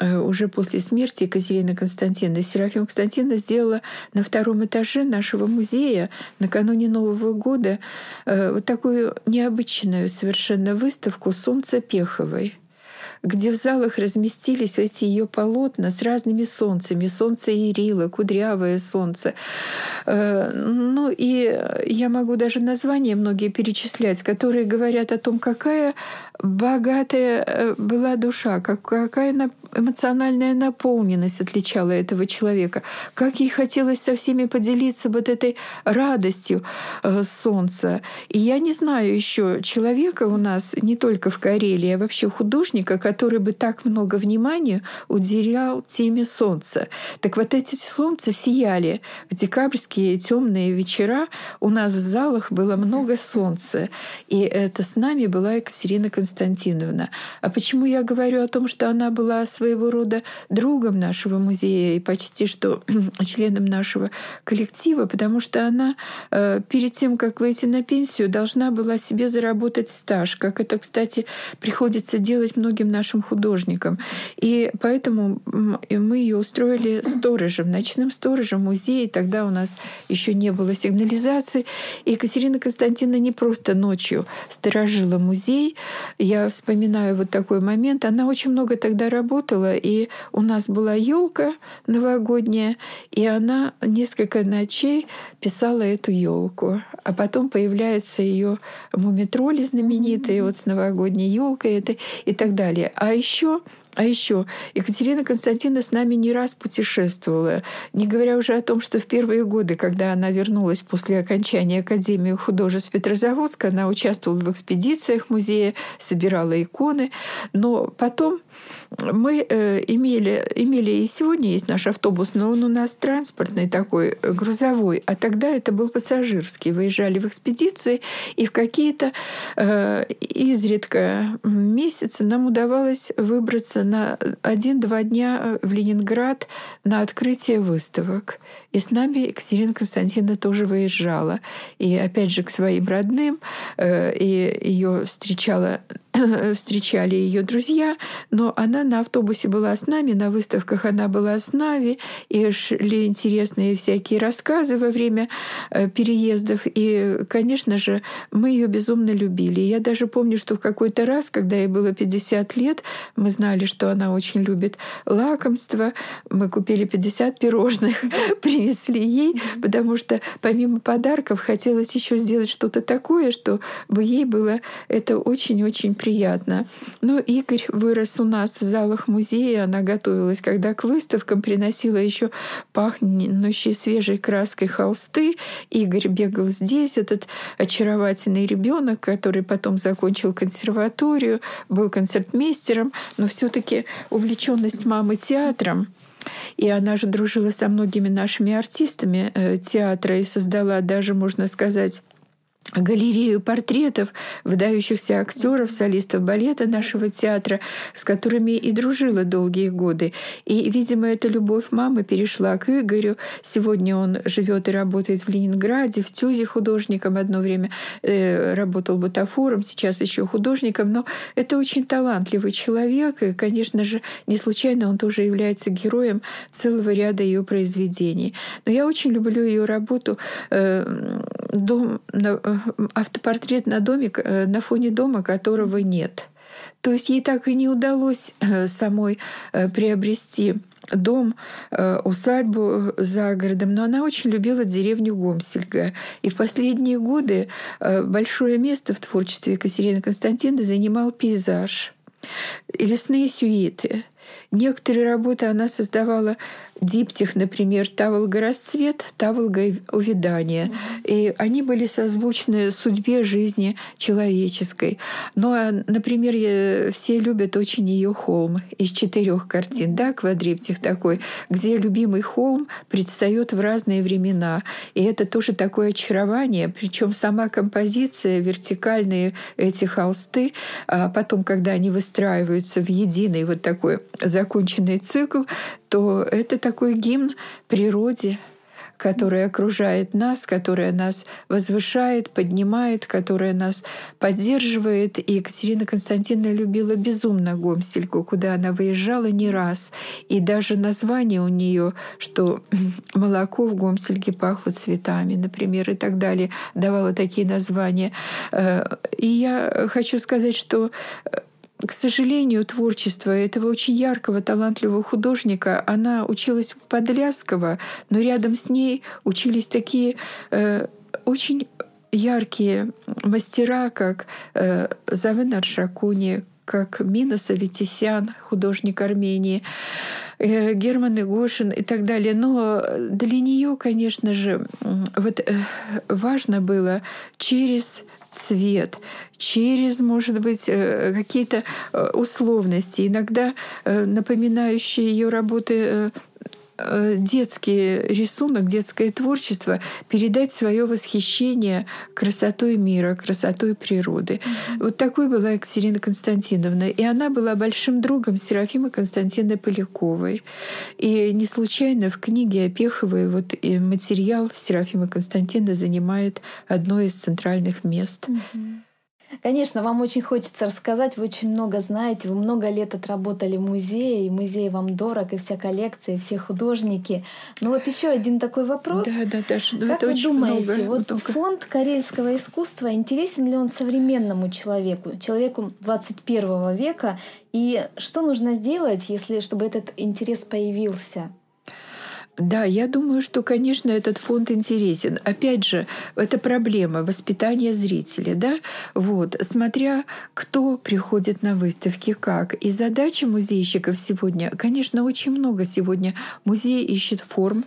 э, уже после смерти Екатерины Константиновны, Серафима Константиновна сделала на втором этаже нашего музея накануне Нового года э, вот такую необычную совершенно выставку «Солнце Пеховой» где в залах разместились эти ее полотна с разными солнцами. Солнце Ирила, кудрявое солнце. Э, ну и я могу даже названия многие перечислять, которые говорят о том, какая богатая э, была душа, какая эмоциональная наполненность отличала этого человека, как ей хотелось со всеми поделиться вот этой радостью э, солнца. И я не знаю еще человека у нас, не только в Карелии, а вообще художника, который бы так много внимания уделял теме солнца. Так вот эти солнца сияли. В декабрьские темные вечера у нас в залах было много солнца. И это с нами была Екатерина Константиновна. А почему я говорю о том, что она была своего рода другом нашего музея и почти что членом нашего коллектива, потому что она э, перед тем, как выйти на пенсию, должна была себе заработать стаж, как это, кстати, приходится делать многим нашим художникам. И поэтому мы ее устроили сторожем, ночным сторожем музея. Тогда у нас еще не было сигнализации. И Екатерина Константиновна не просто ночью сторожила музей. Я вспоминаю вот такой момент. Она очень много тогда работала и у нас была елка новогодняя, и она несколько ночей писала эту елку. А потом появляется ее мумитроли знаменитые, вот с новогодней елкой это, и так далее. А еще а еще Екатерина Константиновна с нами не раз путешествовала, не говоря уже о том, что в первые годы, когда она вернулась после окончания Академии художеств Петрозаводска, она участвовала в экспедициях музея, собирала иконы. Но потом мы э, имели, имели и сегодня есть наш автобус, но он у нас транспортный такой, э, грузовой, а тогда это был пассажирский. Выезжали в экспедиции, и в какие-то э, изредка месяцы нам удавалось выбраться на один-два дня в Ленинград на открытие выставок. И с нами Екатерина Константиновна тоже выезжала. И опять же к своим родным. Э, и ее встречала встречали ее друзья, но она на автобусе была с нами, на выставках она была с нами, и шли интересные всякие рассказы во время э, переездов. И, конечно же, мы ее безумно любили. Я даже помню, что в какой-то раз, когда ей было 50 лет, мы знали, что она очень любит лакомство, мы купили 50 пирожных, ей, потому что помимо подарков хотелось еще сделать что-то такое, что бы ей было это очень-очень приятно. Но Игорь вырос у нас в залах музея, она готовилась, когда к выставкам приносила еще пахнущие свежей краской холсты. Игорь бегал здесь, этот очаровательный ребенок, который потом закончил консерваторию, был концертмейстером, но все-таки увлеченность мамы театром и она же дружила со многими нашими артистами э, театра и создала даже, можно сказать, галерею портретов выдающихся актеров, солистов балета нашего театра, с которыми и дружила долгие годы. И, видимо, эта любовь мамы перешла к Игорю. Сегодня он живет и работает в Ленинграде, в Тюзе художником. Одно время э, работал бутафором, сейчас еще художником. Но это очень талантливый человек. И, конечно же, не случайно он тоже является героем целого ряда ее произведений. Но я очень люблю ее работу э, дом, автопортрет на домик, э, на фоне дома, которого нет. То есть ей так и не удалось э, самой э, приобрести дом, усадьбу за городом, но она очень любила деревню Гомсельга. И в последние годы большое место в творчестве Екатерины Константиновны занимал пейзаж, лесные сюиты. Некоторые работы она создавала диптих, например, «Таволга расцвет», «Таволга увядание». И они были созвучны судьбе жизни человеческой. Ну, а, например, все любят очень ее холм из четырех картин, да, квадриптих такой, где любимый холм предстает в разные времена. И это тоже такое очарование, причем сама композиция, вертикальные эти холсты, а потом, когда они выстраиваются в единый вот такой законченный цикл, то это такой гимн природе, которая окружает нас, которая нас возвышает, поднимает, которая нас поддерживает. И Екатерина Константиновна любила безумно Гомсельку, куда она выезжала не раз. И даже название у нее, что молоко в Гомсельке пахло цветами, например, и так далее, давала такие названия. Э, и я хочу сказать, что э, к сожалению, творчество этого очень яркого, талантливого художника, она училась у Подляскова, но рядом с ней учились такие э, очень яркие мастера, как э, Завен Аршакуни, как Мина Саветисян, художник Армении, э, Герман Игошин и так далее. Но для нее, конечно же, вот э, важно было через цвет, через, может быть, э, какие-то э, условности, иногда э, напоминающие ее работы детский рисунок, детское творчество, передать свое восхищение красотой мира, красотой природы. Mm-hmm. Вот такой была Екатерина Константиновна. И она была большим другом Серафимы Константиновны Поляковой. И не случайно в книге Опеховой вот материал Серафимы Константиновны занимает одно из центральных мест. Mm-hmm. Конечно, вам очень хочется рассказать, вы очень много знаете, вы много лет отработали в музее, и музей вам дорог, и вся коллекция, и все художники. Ну вот еще один такой вопрос. Да, да, Даша, ну как это вы очень думаете, много. вот Только... фонд карельского искусства, интересен ли он современному человеку, человеку 21 века, и что нужно сделать, если, чтобы этот интерес появился? Да, я думаю, что, конечно, этот фонд интересен. Опять же, это проблема воспитания зрителя, да? Вот, смотря кто приходит на выставки, как. И задача музейщиков сегодня, конечно, очень много сегодня. Музей ищет форм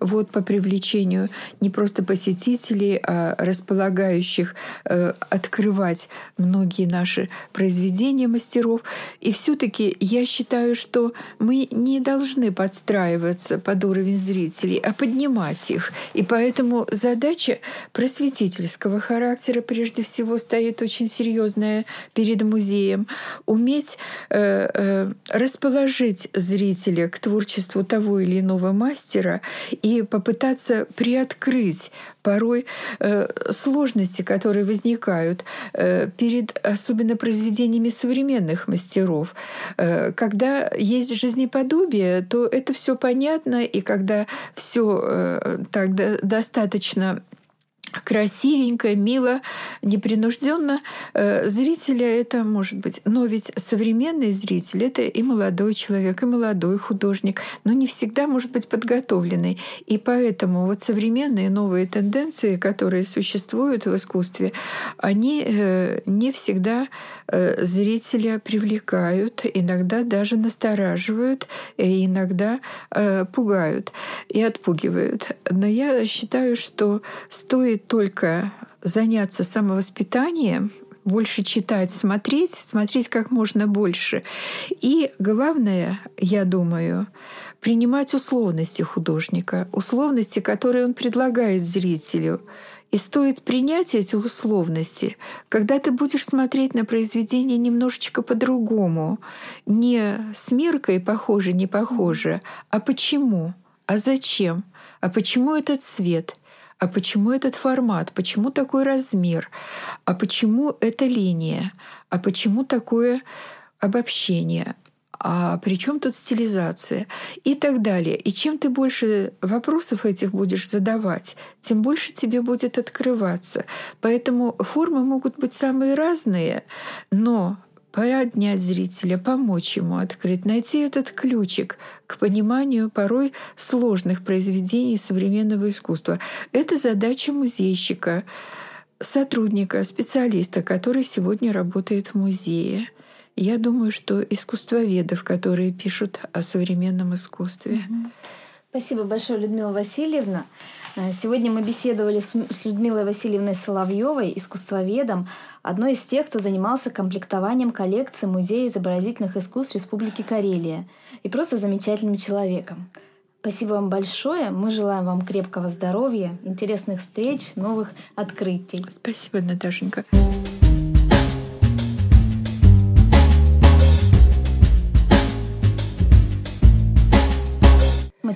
вот, по привлечению не просто посетителей, а располагающих э, открывать многие наши произведения мастеров. И все таки я считаю, что мы не должны подстраиваться под уровень уровень зрителей, а поднимать их. И поэтому задача просветительского характера прежде всего стоит очень серьезная перед музеем. Уметь э, э, расположить зрителя к творчеству того или иного мастера и попытаться приоткрыть порой э, сложности, которые возникают э, перед особенно произведениями современных мастеров. Э, когда есть жизнеподобие, то это все понятно, и когда все э, так достаточно красивенько, мило, непринужденно. Э, зрителя это может быть. Но ведь современный зритель это и молодой человек, и молодой художник, но не всегда может быть подготовленный. И поэтому вот современные новые тенденции, которые существуют в искусстве, они э, не всегда э, зрителя привлекают, иногда даже настораживают, и иногда пугают и отпугивают. Но я считаю, что стоит только заняться самовоспитанием, больше читать, смотреть, смотреть как можно больше. И главное, я думаю, принимать условности художника, условности, которые он предлагает зрителю. И стоит принять эти условности, когда ты будешь смотреть на произведение немножечко по-другому. Не с меркой похоже, не похоже, а почему, а зачем, а почему этот цвет, а почему этот формат, почему такой размер, а почему эта линия, а почему такое обобщение, а при чем тут стилизация? И так далее. И чем ты больше вопросов этих будешь задавать, тем больше тебе будет открываться. Поэтому формы могут быть самые разные, но поднять зрителя, помочь ему открыть, найти этот ключик к пониманию порой сложных произведений современного искусства. Это задача музейщика, сотрудника, специалиста, который сегодня работает в музее. Я думаю, что искусствоведов, которые пишут о современном искусстве. Спасибо большое, Людмила Васильевна. Э, сегодня мы беседовали с Людмилой Васильевной Соловьевой, искусствоведом, одной из тех, кто занимался комплектованием коллекции Музея изобразительных искусств Республики Карелия, и просто замечательным человеком. Спасибо вам большое. Мы желаем вам крепкого здоровья, интересных встреч, новых открытий. Спасибо, Наташенька.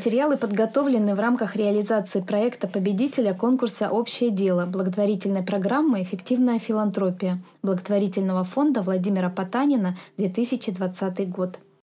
Материалы подготовлены в рамках реализации проекта победителя конкурса «Общее дело» благотворительной программы «Эффективная филантропия» благотворительного фонда Владимира Потанина 2020 год.